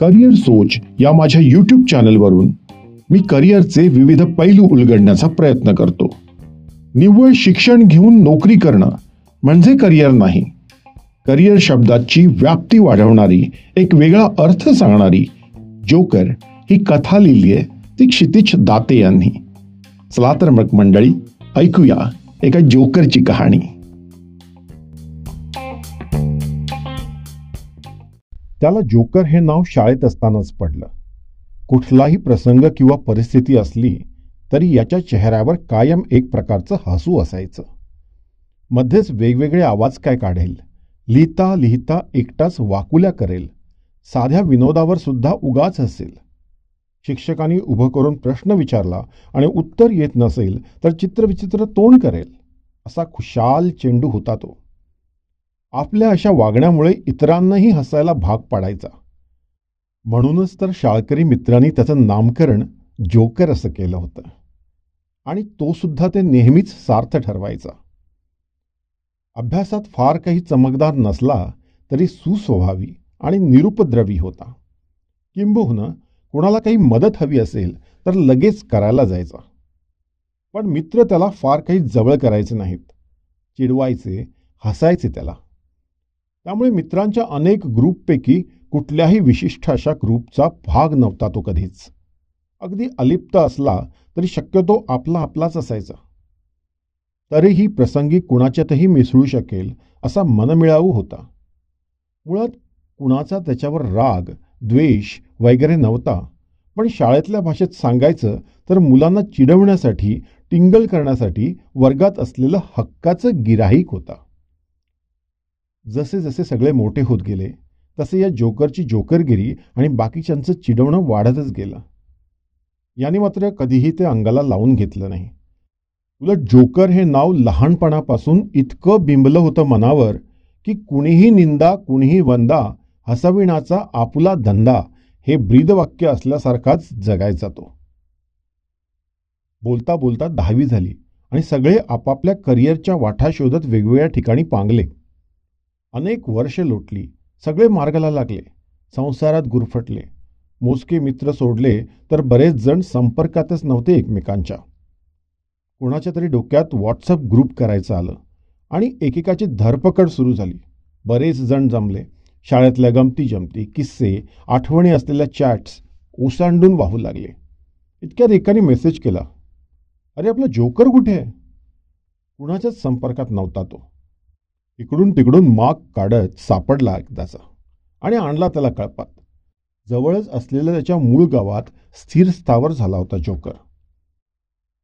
Career सोच या माझ्या यूट्यूब चॅनलवरून मी करिअरचे विविध पैलू उलगडण्याचा प्रयत्न करतो. निव्वळ शिक्षण घेऊन नोकरी करणं म्हणजे करिअर नाही. करिअर शब्दाची व्याप्ती वाढवणारी एक वेगळा अर्थ सांगणारी जोकर ही कथा लिहिली आहे ती क्षितिज दाते यांनी. चला तर मग मंडळी ऐकूया एका जोकरची कहाणी. त्याला जोकर हे नाव शाळेत असतानाच पडलं. कुठलाही प्रसंग किंवा परिस्थिती असली तरी याच्या चेहऱ्यावर कायम एक प्रकारचं हसू असायचं. मध्येच वेगवेगळे आवाज काय काढेल? लिहिता लिहिता एकटाच वाकुल्या करेल. साध्या विनोदावर सुद्धा उगाच हसेल. शिक्षकांनी उभं करून प्रश्न विचारला आणि उत्तर येत नसेल तर चित्रविचित्र तोंड करेल. असा खुशाल चेंडू होता तो. आपल्या अशा वागण्यामुळे इतरांनाही हसायला भाग पाडायचा. म्हणूनच तर शाळकरी मित्रांनी त्याचं नामकरण जोकर असं केलं होतं. आणि तो सुद्धा ते नेहमीच सार्थ ठरवायचा. अभ्यासात फार काही चमकदार नसला तरी सुस्वभावी आणि निरुपद्रवी होता. किंबहुना कोणाला काही मदत हवी असेल तर लगेच करायला जायचा. पण मित्र त्याला फार काही जवळ करायचे नाहीत. चिडवायचे हसायचे त्याला. त्यामुळे मित्रांच्या अनेक ग्रुपपैकी कुठल्याही विशिष्ट अशा ग्रुपचा भाग नव्हता तो कधीच. अगदी अलिप्त असला तरी शक्यतो आपला आपलाच असायचा. तरीही प्रसंगी कुणाच्यातही मिसळू शकेल असा मनमिळावू होता. मुळात कुणाचा त्याच्यावर राग द्वेष वगैरे नव्हता. पण शाळेतल्या भाषेत सांगायचं तर मुलांना चिडवण्यासाठी टिंगल करण्यासाठी वर्गात असलेलं हक्काचं गिराहीक होता. जसे जसे सगळे मोठे होत गेले तसे या जोकरची जोकरगिरी आणि बाकीच्यांचं चिडवणं वाढतच गेलं. याने मात्र कधीही ते अंगाला लावून घेतलं नाही. उलट जोकर हे नाव लहानपणापासून इतकं बिंबलं होतं मनावर की कुणीही निंदा कुणीही वंदा हसविणाचा आपुला धंदा हे ब्रीदवाक्य असल्यासारखाच जगायचा तो. बोलता बोलता दहावी झाली आणि सगळे आपापल्या करिअरच्या वाटा शोधत वेगवेगळ्या ठिकाणी पांगले. अनेक वर्षे लोटली. सगळे मार्गाला लागले. संसारात गुरफटले. मोजके मित्र सोडले तर बरेच जण संपर्कातच नव्हते एकमेकांच्या. कोणाच्या तरी डोक्यात व्हॉट्सअप ग्रुप करायचं आलं आणि एकेकाची धरपकड सुरू झाली. बरेच जण जमले. शाळेतल्या गमती जमती किस्से आठवणी असलेल्या चॅट्स ओसांडून वाहू लागले. इतक्यात एकाने मेसेज केला. अरे आपला जोकर कुठे आहे? कुणाच्याच संपर्कात नव्हता तो. इकडून तिकडून माग काढत सापडला एकदाचा आणि आणला त्याला कळपात. जवळच असलेल्या त्याच्या मूळ गावात स्थिर स्थावर झाला होता जोकर.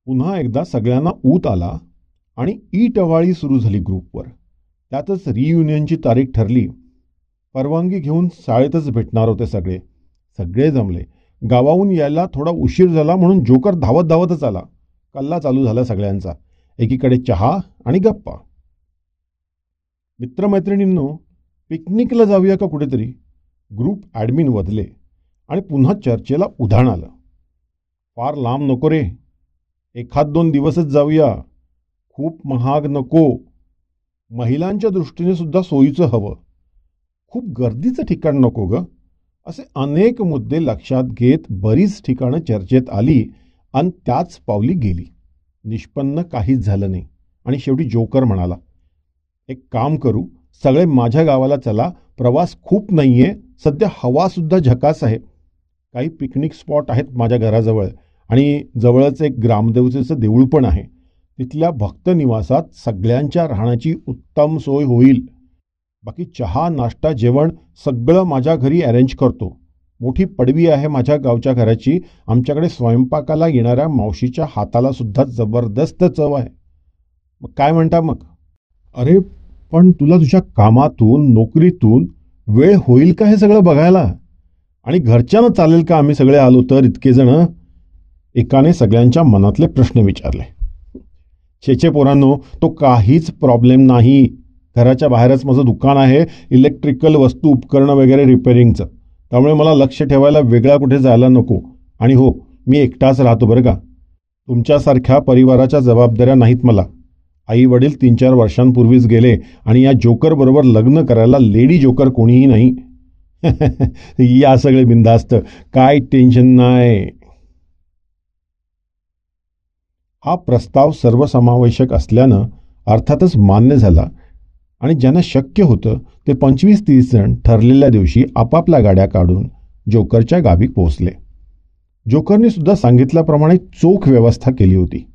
पुन्हा एकदा सगळ्यांना ऊत आला आणि ई टवाळी सुरू झाली ग्रुपवर. त्यातच रियुनियनची तारीख ठरली. परवानगी घेऊन शाळेतच भेटणार होते सगळे. सगळे जमले. गावाहून यायला थोडा उशीर झाला म्हणून जोकर धावत धावतच आला. कल्ला चालू झाला सगळ्यांचा. एकीकडे चहा आणि गप्पा. मित्रमैत्रिणींनो पिकनिकला जाऊया का कुठेतरी? ग्रुप ॲडमिन वधले आणि पुन्हा चर्चेला उधाण आलं. फार लांब नको रे. एखाद दोन दिवसच जाऊया. खूप महाग नको. महिलांच्या दृष्टीने सुद्धा सोयीचं हवं. खूप गर्दीचं ठिकाण नको ग. असे अनेक मुद्दे लक्षात घेत बरीच ठिकाणं चर्चेत आली आणि त्याच पावली गेली. निष्पन्न काहीच झालं नाही. आणि शेवटी जोकर म्हणाला एक काम करू सगळे माझ्या गावाला चला प्रवास खूप नाही आहे सध्या हवासुद्धा झकास आहे. काही पिकनिक स्पॉट आहेत माझ्या घराजवळ आणि जवळच एक ग्रामदेवतेचं देऊळ पण आहे. तिथल्या भक्त निवासात सगळ्यांच्या राहण्याची उत्तम सोय होईल. बाकी चहा नाश्ता जेवण सगळं माझ्या घरी अरेंज करतो. मोठी पडवी आहे माझ्या गावच्या घराची. आमच्याकडे स्वयंपाकाला येणाऱ्या मावशीच्या हातालासुद्धा जबरदस्त चव आहे. मग काय म्हणता मग? अरे पण तुला तुझ्या कामातून नोकरीतून वेळ होईल का हे सगळं बघायला? आणि घरच्यानं चालेल का आम्ही सगळे आलो तर? इतके जण एकाने सगळ्यांच्या मनातले प्रश्न विचारले. छेचे पोरांनो तो काहीच प्रॉब्लेम नाही. घराच्या बाहेरच माझं दुकान आहे इलेक्ट्रिकल वस्तू उपकरणं वगैरे रिपेअरिंगचं त्यामुळे मला लक्ष ठेवायला वेगळा कुठे जायला नको. आणि हो मी एकटाच राहतो बरं का? तुमच्यासारख्या परिवाराच्या जबाबदाऱ्या नाहीत मला. आई वडील तीन चार वर्षांपूर्वीच गेले आणि या जोकर बरोबर लग्न करायला लेडी जोकर कोणीही नाही. या सगळे बिंदास्त काय टेन्शन नाही हा प्रस्ताव सर्वसमावेशक असल्यानं अर्थातच मान्य झाला आणि ज्यांना शक्य होतं ते पंचवीस तीस जण ठरलेल्या दिवशी आपापल्या गाड्या काढून जोकरच्या गावी पोहोचले. जोकरने सुद्धा सांगितल्याप्रमाणे चोख व्यवस्था केली होती.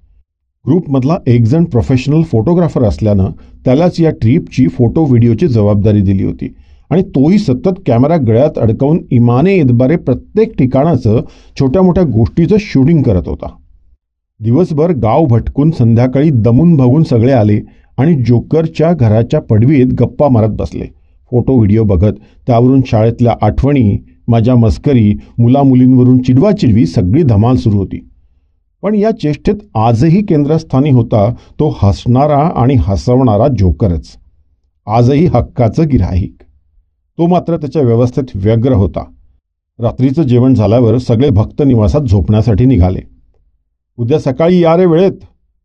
ग्रुपमधला एकजण प्रोफेशनल फोटोग्राफर असल्यानं त्यालाच या ट्रीपची फोटो व्हिडिओची जबाबदारी दिली होती. आणि तोही सतत कॅमेरा गळ्यात अडकवून इमाने इतबारे प्रत्येक ठिकाणाचं छोट्या मोठ्या गोष्टीचं शूटिंग करत होता. दिवसभर गाव भटकून संध्याकाळी दमून भागून सगळे आले आणि जोकरच्या घराच्या पडवीत गप्पा मारत बसले. फोटो व्हिडिओ बघत त्यावरून शाळेतल्या आठवणी माझ्या मस्करी मुलामुलींवरून चिडवाचिडवी सगळी धमाल सुरू होती. पण या चेष्टेत आजही केंद्रस्थानी होता तो हसणारा आणि हसवणारा जोकरच. आजही हक्काचं गिराहिक तो मात्र त्याच्या व्यवस्थेत व्यग्र होता. रात्रीचं जेवण झाल्यावर सगळे भक्त निवासात झोपण्यासाठी निघाले. उद्या सकाळी या रे वेळेत.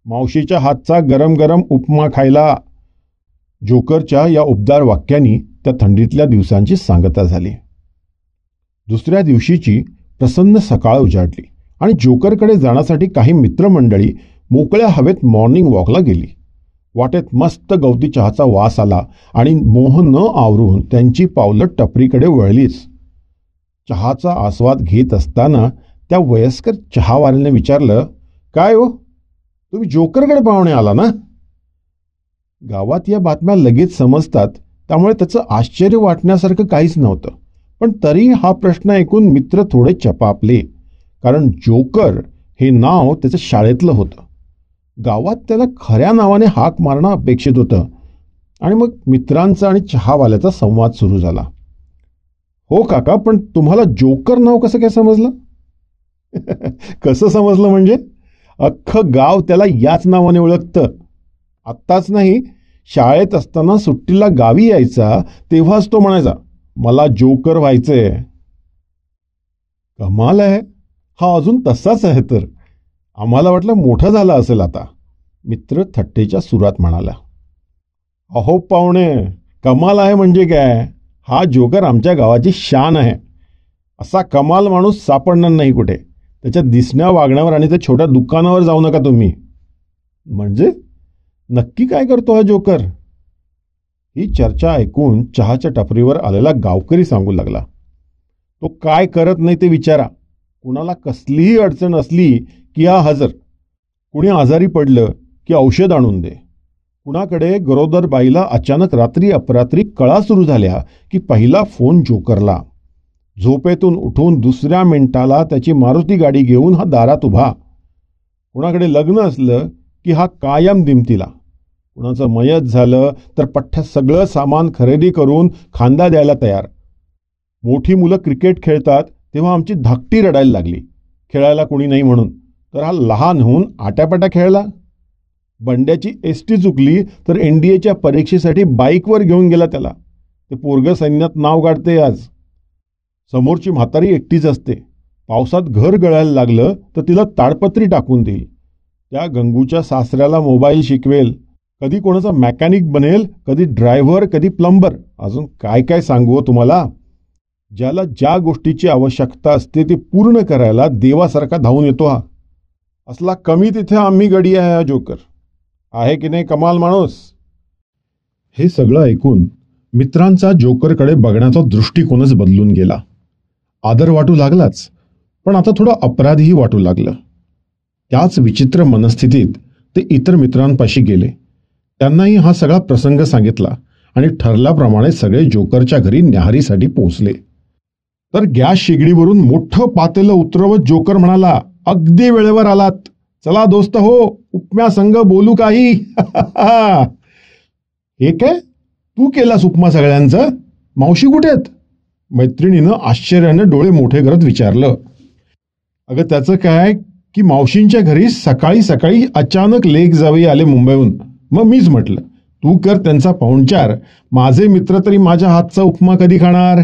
मावशीच्या हातचा गरम गरम उपमा खायला. जोकरच्या या उबदार वाक्यांनी त्या थंडीतल्या दिवसांची सांगता झाली. दुसऱ्या दिवशीची प्रसन्न सकाळ उजाडली. आणि जोकरकडे जाण्यासाठी काही मित्रमंडळी मोकळ्या हवेत मॉर्निंग वॉकला गेली. वाटेत मस्त गवती चहाचा वास आला आणि मोह न आवरून त्यांची पावलं टपरीकडे वळलीच. चहाचा आस्वाद घेत असताना त्या वयस्कर चहावाल्याने विचारलं काय हो? तुम्ही जोकरकडे पाहुणे आला ना? गावात या बातम्या लगेच समजतात त्यामुळे त्याचं आश्चर्य वाटण्यासारखं काहीच नव्हतं. पण तरी हा प्रश्न ऐकून मित्र थोडे चपापले. कारण जोकर हे नाव त्याचं शाळेतलं होतं. गावात त्याला खऱ्या नावाने हाक मारणं अपेक्षित होतं. आणि मग मित्रांचा आणि चहावाल्याचा संवाद सुरू झाला. हो काका पण तुम्हाला जोकर नाव कसं काय समजलं? कसं समजलं म्हणजे? अख्खं गाव त्याला याच नावाने ओळखतं. आत्ताच नाही शाळेत असताना सुट्टीला गावी यायचा तेव्हाच तो म्हणायचा मला जोकर व्हायचंय. कमाल आहे. हा अजून तसाच आहे तर. आम्हाला वाटलं मोठा झालं असेल आता. मित्र थट्टेच्या सुरात म्हणाला अहो पाहुणे कमाल आहे म्हणजे काय? हा जोकर आमच्या गावाची शान आहे. असा कमाल माणूस सापडणार नाही कुठे? त्याच्या दिसण्या वागण्यावर आणि त्या छोट्या दुकानावर जाऊ नका तुम्ही. म्हणजे? नक्की काय करतो हा जोकर? ही चर्चा ऐकून चहाच्या टपरीवर आलेला गावकरी सांगू लागला तो काय करत नाही ते विचारा. कुणाला कसलीही अडचण असली की हा हजर. कुणी आजारी पडलं की औषध आणून दे. कुणाकडे गरोदर बाईला अचानक रात्री अपरात्री कळा सुरू झाल्या की पहिला फोन जोकरला. झोपेतून उठून दुसऱ्या मिनिटाला त्याची मारुती गाडी घेऊन हा दारात उभा. कुणाकडे लग्न असलं की हा कायम दिमतीला. कुणाचं मयत झालं तर पठ्ठ सगळं सामान खरेदी करून खांदा द्यायला तयार. मोठी मुलं क्रिकेट खेळतात तेव्हा आमची धाकटी रडायला लागली. खेळायला कोणी नाही म्हणून. तर हा लहान होऊन आट्यापाट्या खेळला. बंड्याची एस टी चुकली तर एन डी एच्या परीक्षेसाठी बाईकवर घेऊन गेला त्याला. ते पोरग सैन्यात नाव काढते आज. समोरची म्हातारी एकटीच असते. पावसात घर गळायला लागलं तर तिला ताडपत्री टाकून देईल. त्या गंगूच्या सासऱ्याला मोबाईल शिकवेल. कधी कोणाचा मेकॅनिक बनेल कधी ड्रायव्हर कधी प्लंबर. अजून काय काय सांगू हो तुम्हाला? ज्याला ज्या गोष्टीची आवश्यकता असते ती पूर्ण करायला देवासारखा धावून येतो हा. असला कमी तिथे आम्ही गडी आहे हा जोकर. आहे की नाही कमाल माणूस? हे सगळं ऐकून मित्रांचा जोकरकडे बघण्याचा दृष्टिकोनच बदलून गेला. आदर वाटू लागलाच पण आता थोडं अपराधीही वाटू लागलं. त्याच विचित्र मनस्थितीत ते इतर मित्रांपाशी गेले. त्यांनाही हा सगळा प्रसंग सांगितला आणि ठरल्याप्रमाणे सगळे जोकरच्या घरी न्याहारीसाठी पोहोचले. तर गॅस शेगडीवरून मोठं पातेलं उतरवत जोकर म्हणाला अगदी वेळेवर आलात. चला दोस्त हो उपम्या संघ बोलू काही. हे काय? तू केलास उपमा सगळ्यांचं? मावशी कुठे आहेत? मैत्रिणीनं आश्चर्यानं डोळे मोठे करत विचारलं. अगं त्याचं काय की मावशींच्या घरी सकाळी सकाळी अचानक लेख जावई आले मुंबईहून. मग मीच म्हटलं तू कर त्यांचा पाहुणचार. माझे मित्र तरी माझ्या हातचा उपमा कधी खाणार?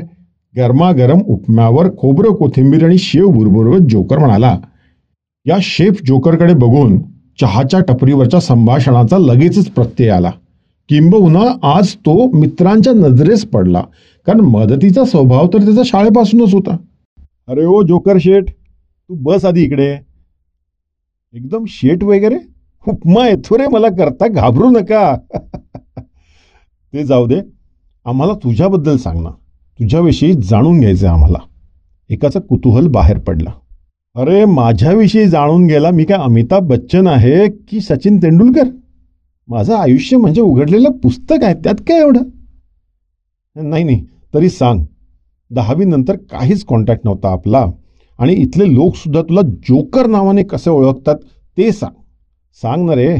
गरमागरम उपम्यावर खोबरं कोथिंबीर आणि शेव बुरबुरवत जोकर म्हणाला. या शेफ जोकरकडे बघून चहाच्या टपरीवरच्या संभाषणाचा लगेचच प्रत्यय आला. किंबहुना आज तो मित्रांच्या नजरेस पडला कारण मदतीचा स्वभाव तर त्याचा शाळेपासूनच होता. अरे ओ जोकर शेठ तू बस आधी इकडे. एकदम शेठ वगैरे? उपमा येतो रे मला करता घाबरू नका. ते जाऊ दे. आम्हाला तुझ्याबद्दल सांग ना. तुझ्याविषयी जाणून घ्यायचं आहे आम्हाला. एकाचं कुतूहल बाहेर पडला. अरे माझ्याविषयी जाणून गेला मी काय अमिताभ बच्चन आहे की सचिन तेंडुलकर? माझं आयुष्य म्हणजे उघडलेलं पुस्तक आहे त्यात काय एवढं? नाही नाही तरी सांग. दहावीनंतर काहीच कॉन्टॅक्ट नव्हता आपला आणि इथले लोकसुद्धा तुला जोकर नावाने कसे ओळखतात ते सांग. सांग ना रे.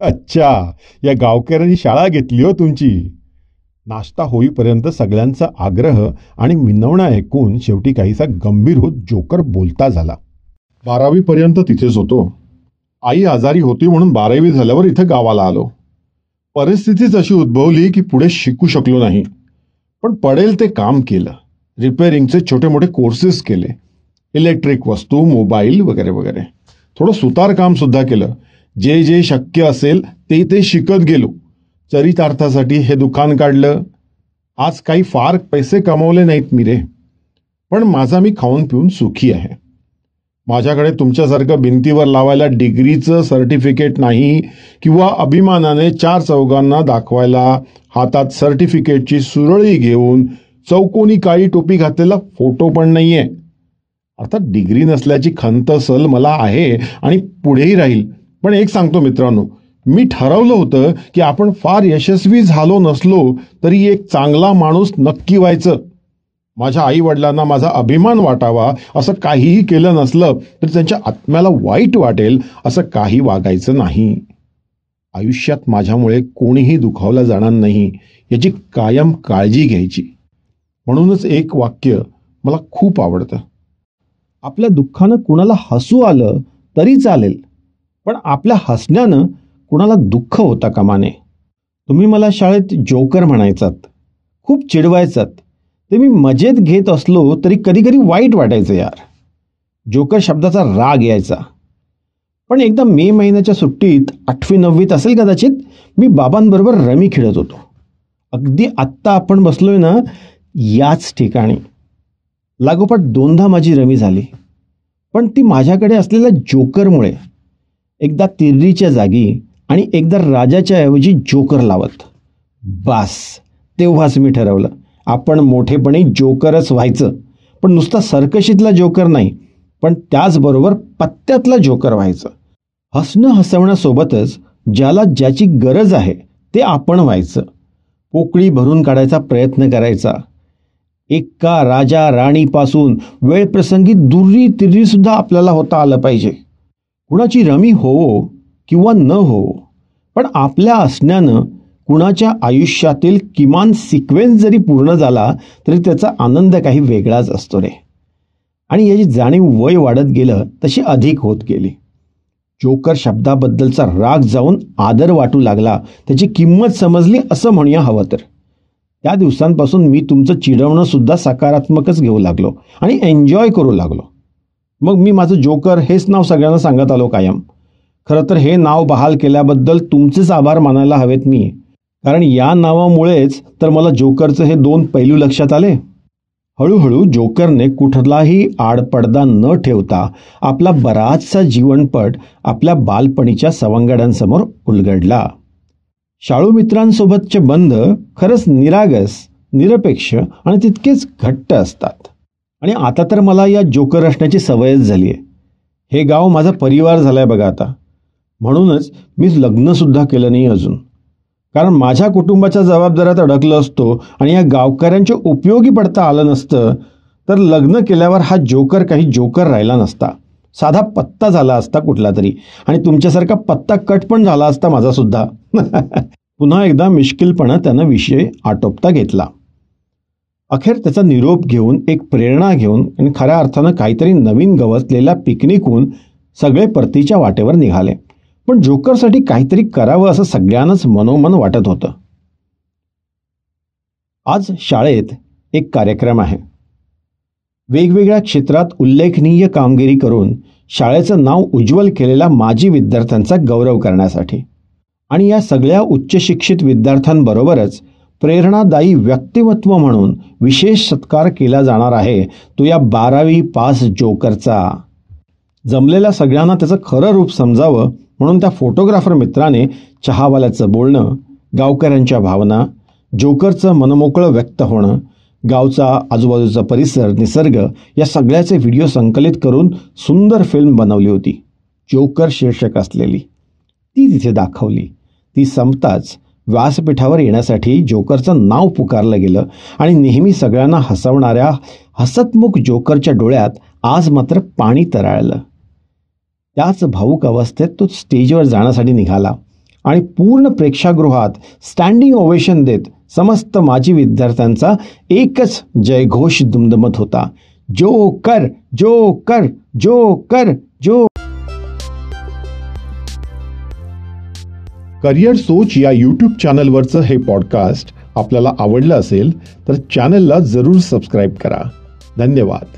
अच्छा या गावकऱ्यांनी शाळा घेतली हो तुमची. नाश्ता होईपर्यंत सगळ्यांचा आग्रह आणि विनवणं ऐकून शेवटी काहीसा गंभीर होत जोकर बोलता झाला. बारावीपर्यंत तिथेच होतो. आई आजारी होती म्हणून बारावी झाल्यावर इथं गावाला आलो. परिस्थितीच अशी उद्भवली की पुढे शिकू शकलो नाही. पण पडेल ते काम केलं. रिपेअरिंगचे छोटे मोठे कोर्सेस केले. इलेक्ट्रिक वस्तू मोबाईल वगैरे वगैरे. थोडं सुतार काम सुद्धा केलं. जे जे शक्य असेल ते ते शिकत गेलो. चरितार्थासाठी हे दुकान काढलं. आज काही फार पैसे कमवले नाहीत मी रे पण माझा मी खाऊन पिऊन सुखी आहे. माझ्याकडे तुमच्यासारखं भिंतीवर लावायला डिग्रीचं सर्टिफिकेट नाही किंवा अभिमानाने चार चौघांना दाखवायला हातात सर्टिफिकेटची सुरळी घेऊन चौकोनी काळी टोपी घातलेला फोटो पण नाही आहे अर्थात डिग्री नसल्याची खंत सल मला आहे आणि पुढेही राहील. पण एक सांगतो मित्रांनो मी ठरवलं होतं की आपण फार यशस्वी झालो नसलो तरी एक चांगला माणूस नक्की व्हायचं. माझ्या आई वडिलांना माझा अभिमान वाटावा असं काहीही केलं नसलं तर त्यांच्या आत्म्याला वाईट वाटेल असं काही वागायचं नाही. आयुष्यात माझ्यामुळे कोणीही दुखावला जाणार नाही याची कायम काळजी घ्यायची. म्हणूनच एक वाक्य मला खूप आवडतं. आपल्या दुःखानं कुणाला हसू आलं तरी चालेल पण आपल्या हसण्यानं कुणाला दुःख होता कामाने? तुम्ही मला शाळेत जोकर म्हणायचात. खूप चिडवायचात. ते मी मजेत घेत असलो तरी कधी कधी वाईट वाटायचं यार. जोकर शब्दाचा राग यायचा. पण एकदा मे महिन्याच्या सुट्टीत आठवी नववीत असेल कदाचित मी बाबांबरोबर रमी खेळत होतो. अगदी आत्ता आपण बसलोय ना याच ठिकाणी. लागोपाठ दोनदा माझी रमी झाली. पण ती माझ्याकडे असलेल्या जोकरमुळे एकदा तिर्रीच्या जागी आणि एकदा राजाच्या ऐवजी जोकर लावत. बास तेव्हाच मी ठरवलं आपण मोठेपणी जोकरच व्हायचं. पण नुसता सर्कशीतला जोकर नाही पण त्याचबरोबर पत्त्यातला जोकर व्हायचं. हसणं हसवण्यासोबतच ज्याला ज्याची गरज आहे ते आपण व्हायचं. पोकळी भरून काढायचा प्रयत्न करायचा. एका राजा राणीपासून वेळप्रसंगी दुर्री तिर्रीसुद्धा आपल्याला होता आलं पाहिजे. कुणाची रमी होवो किंवा न हो. पण आपल्या असण्यानं कुणाच्या आयुष्यातील किमान सिक्वेन्स जरी पूर्ण झाला तरी त्याचा आनंद काही वेगळाच असतो रे. आणि याची जाणीव वय वाढत गेलं तशी अधिक होत गेली. जोकर शब्दाबद्दलचा राग जाऊन आदर वाटू लागला त्याची किंमत समजली असं म्हणूया हवं तर. त्या दिवसांपासून मी तुमचं चिडवणं सुद्धा सकारात्मकच घेऊ लागलो आणि एन्जॉय करू लागलो. मग मी माझं जोकर हेच नाव सगळ्यांना सांगत आलो कायम. खरं तर हे नाव बहाल केल्याबद्दल तुमचेच आभार मानायला हवेत मी. कारण या नावामुळेच तर मला जोकरचं हे दोन पैलू लक्षात आले. हळूहळू जोकरने कुठलाही आडपडदा न ठेवता आपला बराचसा जीवनपट आपल्या बालपणीच्या सवंगड्यांसमोर उलगडला. शाळू मित्रांसोबतचे बंध खरंच निरागस निरपेक्ष आणि तितकेच घट्ट असतात. आणि आता तर मला या जोकर असण्याची सवयच झाली आहे हे गाव माझा परिवार झाला आहे बघा आता. म्हणूनच मी लग्नसुद्धा केलं नाही अजून. कारण माझ्या कुटुंबाच्या जबाबदाऱ्यात अडकलं असतो आणि या गावकऱ्यांच्या उपयोगी पडता आलं नसतं तर लग्न केल्यावर हा जोकर काही जोकर राहिला नसता. साधा पत्ता झाला असता कुठला तरी. आणि तुमच्यासारखा पत्ता कट पण झाला असता माझासुद्धा. पुन्हा एकदा मिश्किलपणा त्यानं विषय आटोपता घेतला. अखेर त्याचा निरोप घेऊन एक प्रेरणा घेऊन आणि खऱ्या अर्थानं काहीतरी नवीन गवसलेल्या पिकनिकहून सगळे परतीच्या वाटेवर निघाले. पण जोकरसाठी काहीतरी करावं असं सगळ्यांनाच मनोमन वाटत होतं. आज शाळेत एक कार्यक्रम आहे. वेगवेगळ्या क्षेत्रात उल्लेखनीय कामगिरी करून शाळेचं नाव उज्ज्वल केलेल्या माजी विद्यार्थ्यांचा गौरव करण्यासाठी आणि या सगळ्या उच्च शिक्षित विद्यार्थ्यांबरोबरच प्रेरणादायी व्यक्तिमत्व म्हणून विशेष सत्कार केला जाणार आहे तो या बारावी पास जोकरचा. जमलेल्या सगळ्यांना त्याचं खरं रूप समजावं म्हणून त्या फोटोग्राफर मित्राने चहावाल्याचं बोलणं गावकऱ्यांच्या भावना जोकरचं मनमोकळं व्यक्त होणं गावचा आजूबाजूचा परिसर निसर्ग या सगळ्याचे व्हिडिओ संकलित करून सुंदर फिल्म बनवली होती. जोकर शीर्षक असलेली. ती तिथे दाखवली. ती संपताच व्यासपीठावर येण्यासाठी जोकरचं नाव पुकारलं गेलं आणि नेहमी सगळ्यांना हसवणाऱ्या हसतमुख जोकरच्या डोळ्यात आज मात्र पाणी तराळलं. त्याच भाऊक अवस्थेत तो स्टेजवर जाण्यासाठी निघाला आणि पूर्ण प्रेक्षागृहात स्टँडिंग ओवेशन देत समस्त माजी विद्यार्थ्यांचा एकच जयघोष दुमदमत होता. जो कर जो कर जो कर जो करिअर सोच या यूट्यूब चॅनलवरचं हे पॉडकास्ट आपल्याला आवडलं असेल तर चॅनलला जरूर सबस्क्राईब करा. धन्यवाद.